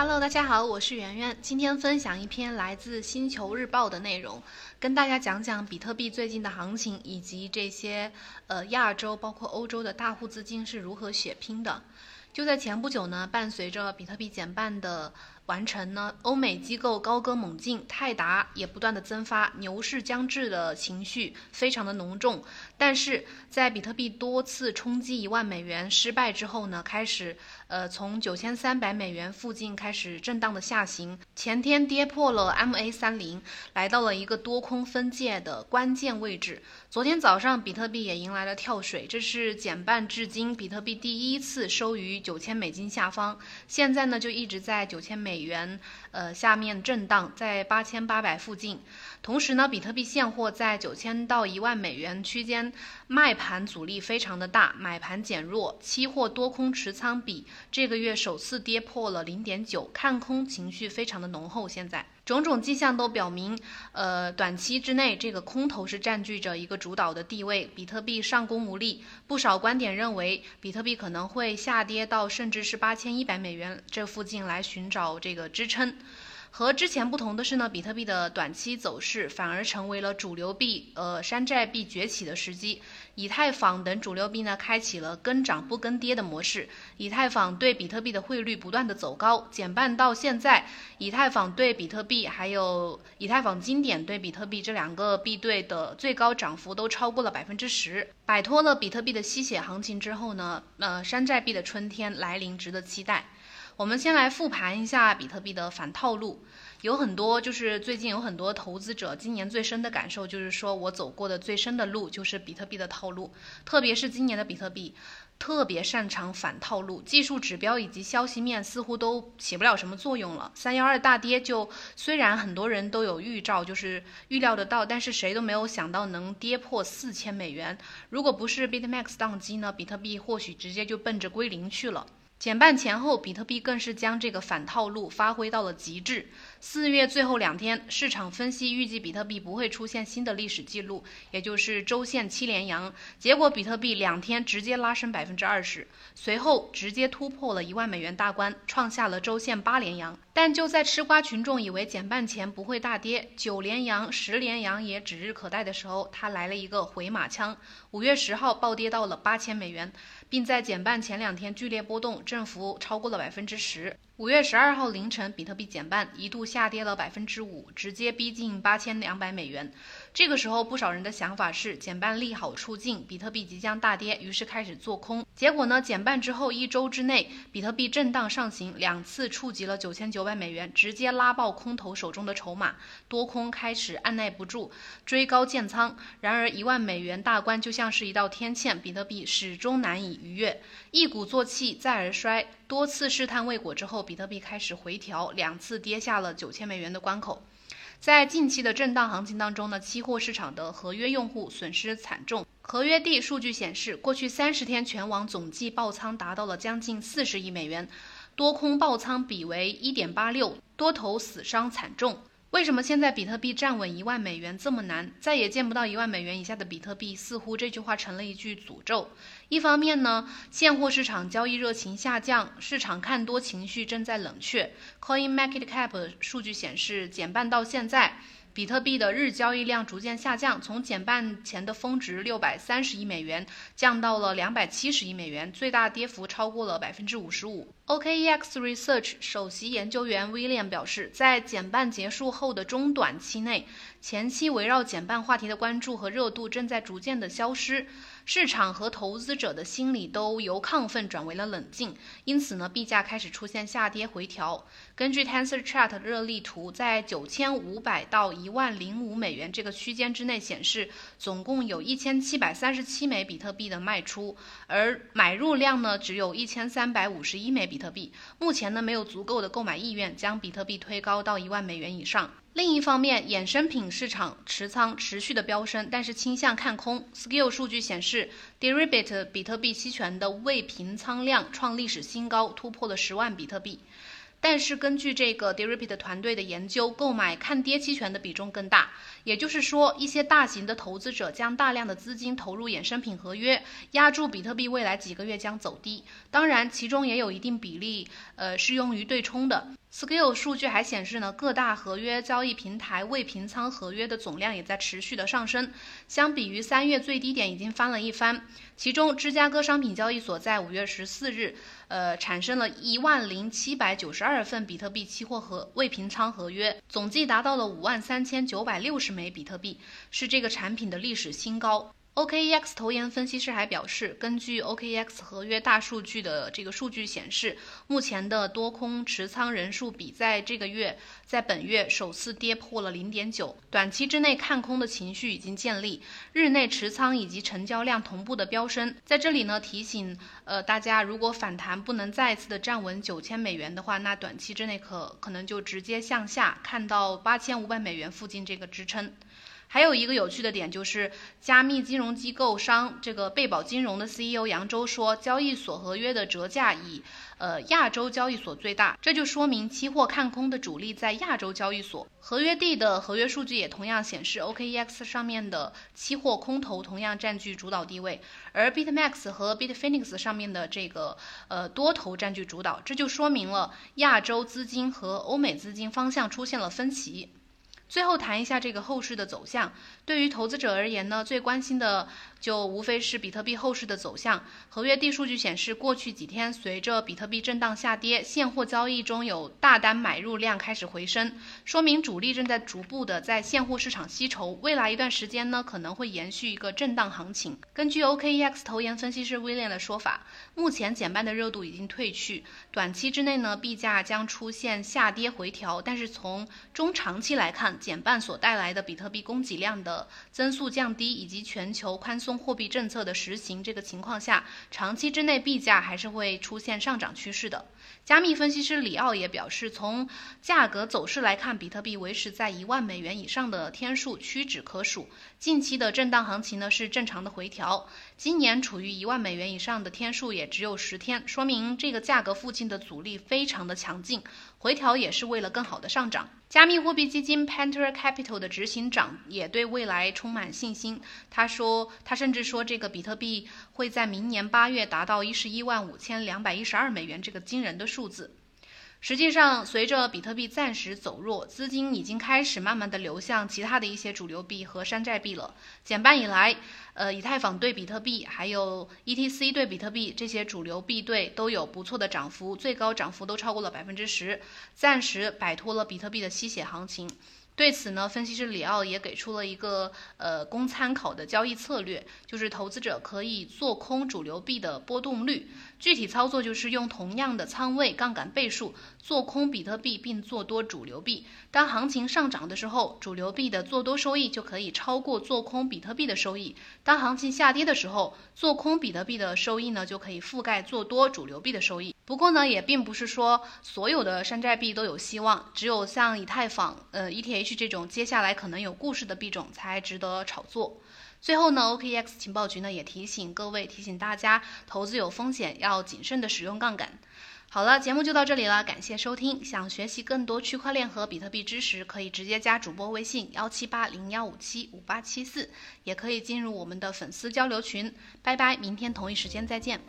Hello，大家好，我是圆圆。今天分享一篇来自《星球日报》的内容，跟大家讲讲比特币最近的行情，以及这些呃亚洲包括欧洲的大户资金是如何血拼的。就在前不久呢，伴随着比特币减半的完成呢，欧美机构高歌猛进，泰达也不断的增发，牛市将至的情绪非常的浓重。但是在比特币多次冲击一万美元失败之后呢，开始呃从九千三百美元附近开始震荡的下行。前天跌破了 MA 三零，来到了一个多空分界的关键位置。昨天早上比特币也迎来了跳水，这是减半至今比特币第一次收于九千美金下方。现在呢就一直在九千美。美元，呃，下面震荡在八千八百附近。同时呢，比特币现货在九千到一万美元区间卖盘阻力非常的大，买盘减弱，期货多空持仓比这个月首次跌破了零点九，看空情绪非常的浓厚。现在种种迹象都表明，呃，短期之内这个空头是占据着一个主导的地位，比特币上攻无力。不少观点认为，比特币可能会下跌到甚至是八千一百美元这附近来寻找这个支撑。和之前不同的是呢，比特币的短期走势反而成为了主流币，呃，山寨币崛起的时机。以太坊等主流币呢，开启了跟涨不跟跌的模式。以太坊对比特币的汇率不断的走高，减半到现在，以太坊对比特币还有以太坊经典对比特币这两个币对的最高涨幅都超过了百分之十。摆脱了比特币的吸血行情之后呢，呃，山寨币的春天来临，值得期待。我们先来复盘一下比特币的反套路，有很多就是最近有很多投资者今年最深的感受就是说我走过的最深的路就是比特币的套路，特别是今年的比特币特别擅长反套路，技术指标以及消息面似乎都起不了什么作用了。三幺二大跌就虽然很多人都有预兆，就是预料得到，但是谁都没有想到能跌破四千美元。如果不是 BitMax 当机呢，比特币或许直接就奔着归零去了。减半前后，比特币更是将这个反套路发挥到了极致。四月最后两天，市场分析预计比特币不会出现新的历史记录，也就是周线七连阳。结果，比特币两天直接拉升百分之二十，随后直接突破了一万美元大关，创下了周线八连阳。但就在吃瓜群众以为减半前不会大跌，九连阳、十连阳也指日可待的时候，它来了一个回马枪。五月十号暴跌到了八千美元，并在减半前两天剧烈波动，振幅超过了百分之十。五月十二号凌晨，比特币减半，一度下跌了百分之五，直接逼近八千两百美元。这个时候，不少人的想法是减半利好出尽，比特币即将大跌，于是开始做空。结果呢，减半之后一周之内，比特币震荡上行，两次触及了九千九百美元，直接拉爆空头手中的筹码，多空开始按耐不住，追高建仓。然而，一万美元大关就像是一道天堑，比特币始终难以逾越，一鼓作气再而衰，多次试探未果之后，比特币开始回调，两次跌下了九千美元的关口。在近期的震荡行情当中呢，期货市场的合约用户损失惨重。合约地数据显示，过去三十天全网总计爆仓达到了将近四十亿美元，多空爆仓比为一点八六，多头死伤惨重。为什么现在比特币站稳一万美元这么难？再也见不到一万美元以下的比特币，似乎这句话成了一句诅咒。一方面呢，现货市场交易热情下降，市场看多情绪正在冷却。Coin Market Cap 数据显示，减半到现在。比特币的日交易量逐渐下降，从减半前的峰值六百三十亿美元降到了两百七十亿美元，最大跌幅超过了百分之五十五。OKEX Research 首席研究员 William 表示，在减半结束后的中短期内，前期围绕减半话题的关注和热度正在逐渐的消失。市场和投资者的心理都由亢奋转为了冷静，因此呢，币价开始出现下跌回调。根据 Tensor Chart 热力图，在九千五百到一万零五美元这个区间之内显示，总共有一千七百三十七枚比特币的卖出，而买入量呢只有一千三百五十一枚比比特币。目前呢，没有足够的购买意愿将比特币推高到一万美元以上。另一方面，衍生品市场持仓持续的飙升，但是倾向看空。Skill 数据显示，Deribit 比特币期权的未平仓量创历史新高，突破了十万比特币。但是根据这个 d e r i p i t 团队的研究，购买看跌期权的比重更大。也就是说，一些大型的投资者将大量的资金投入衍生品合约，压住比特币未来几个月将走低。当然，其中也有一定比例，呃，是用于对冲的。Skill 数据还显示呢，各大合约交易平台未平仓合约的总量也在持续的上升，相比于三月最低点已经翻了一番。其中，芝加哥商品交易所在五月十四日，呃，产生了一万零七百九十二份比特币期货和未平仓合约，总计达到了五万三千九百六十枚比特币，是这个产品的历史新高。OKEX 投研分析师还表示，根据 OKEX 合约大数据的这个数据显示，目前的多空持仓人数比在这个月，在本月首次跌破了零点九，短期之内看空的情绪已经建立，日内持仓以及成交量同步的飙升。在这里呢，提醒呃大家，如果反弹不能再次的站稳九千美元的话，那短期之内可可能就直接向下看到八千五百美元附近这个支撑。还有一个有趣的点就是，加密金融机构商这个贝宝金融的 CEO 杨周说，交易所合约的折价以呃亚洲交易所最大，这就说明期货看空的主力在亚洲交易所。合约地的合约数据也同样显示，OKEX 上面的期货空头同样占据主导地位，而 BitMax 和 Bitfinex 上面的这个呃多头占据主导，这就说明了亚洲资金和欧美资金方向出现了分歧。最后谈一下这个后市的走向。对于投资者而言呢，最关心的就无非是比特币后市的走向。合约地数据显示，过去几天随着比特币震荡下跌，现货交易中有大单买入量开始回升，说明主力正在逐步的在现货市场吸筹。未来一段时间呢，可能会延续一个震荡行情。根据 OKEX 投研分析师威廉的说法，目前减半的热度已经退去，短期之内呢，币价将出现下跌回调，但是从中长期来看，减半所带来的比特币供给量的增速降低，以及全球宽松货币政策的实行，这个情况下，长期之内币价还是会出现上涨趋势的。加密分析师里奥也表示，从价格走势来看，比特币维持在一万美元以上的天数屈指可数。近期的震荡行情呢是正常的回调，今年处于一万美元以上的天数也只有十天，说明这个价格附近的阻力非常的强劲，回调也是为了更好的上涨。加密货币基金 Panter Capital 的执行长也对未来充满信心。他说，他甚至说，这个比特币会在明年八月达到一十一万五千两百一十二美元这个惊人的数字。实际上，随着比特币暂时走弱，资金已经开始慢慢的流向其他的一些主流币和山寨币了。减半以来，呃，以太坊对比特币，还有 ETC 对比特币这些主流币对都有不错的涨幅，最高涨幅都超过了百分之十，暂时摆脱了比特币的吸血行情。对此呢，分析师里奥也给出了一个呃供参考的交易策略，就是投资者可以做空主流币的波动率。具体操作就是用同样的仓位杠杆倍数做空比特币，并做多主流币。当行情上涨的时候，主流币的做多收益就可以超过做空比特币的收益；当行情下跌的时候，做空比特币的收益呢就可以覆盖做多主流币的收益。不过呢，也并不是说所有的山寨币都有希望，只有像以太坊、呃 ETH 这种接下来可能有故事的币种才值得炒作。最后呢，OKX 情报局呢也提醒各位，提醒大家，投资有风险，要谨慎的使用杠杆。好了，节目就到这里了，感谢收听。想学习更多区块链和比特币知识，可以直接加主播微信幺七八零幺五七五八七四，也可以进入我们的粉丝交流群。拜拜，明天同一时间再见。